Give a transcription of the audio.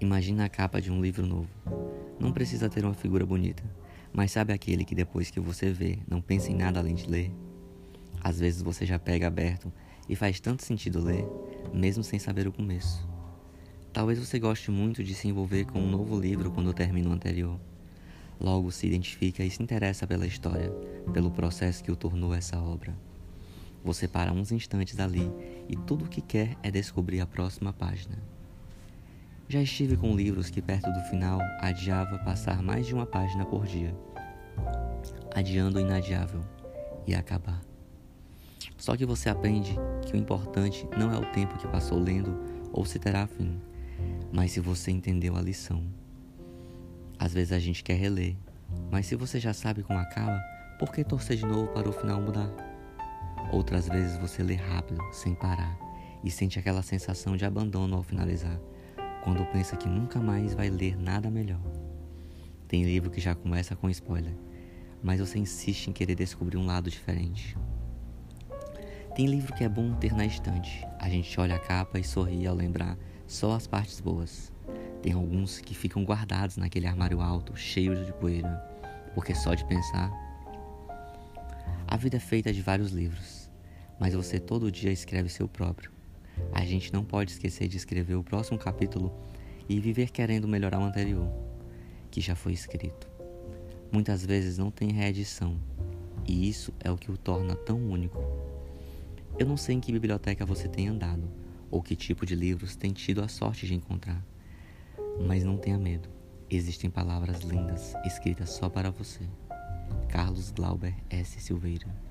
Imagina a capa de um livro novo. Não precisa ter uma figura bonita, mas sabe aquele que depois que você vê, não pensa em nada além de ler? Às vezes você já pega aberto e faz tanto sentido ler, mesmo sem saber o começo. Talvez você goste muito de se envolver com um novo livro quando termina o anterior. Logo se identifica e se interessa pela história, pelo processo que o tornou essa obra. Você para uns instantes ali e tudo o que quer é descobrir a próxima página. Já estive com livros que, perto do final, adiava passar mais de uma página por dia, adiando o inadiável e acabar. Só que você aprende que o importante não é o tempo que passou lendo ou se terá fim, mas se você entendeu a lição. Às vezes a gente quer reler, mas se você já sabe como acaba, por que torcer de novo para o final mudar? Outras vezes você lê rápido, sem parar, e sente aquela sensação de abandono ao finalizar, quando pensa que nunca mais vai ler nada melhor. Tem livro que já começa com spoiler, mas você insiste em querer descobrir um lado diferente. Tem livro que é bom ter na estante. A gente olha a capa e sorri ao lembrar só as partes boas. Tem alguns que ficam guardados naquele armário alto, cheio de poeira, porque só de pensar. A vida é feita de vários livros mas você todo dia escreve seu próprio. A gente não pode esquecer de escrever o próximo capítulo e viver querendo melhorar o anterior, que já foi escrito. Muitas vezes não tem reedição, e isso é o que o torna tão único. Eu não sei em que biblioteca você tem andado, ou que tipo de livros tem tido a sorte de encontrar, mas não tenha medo. Existem palavras lindas escritas só para você. Carlos Glauber S. Silveira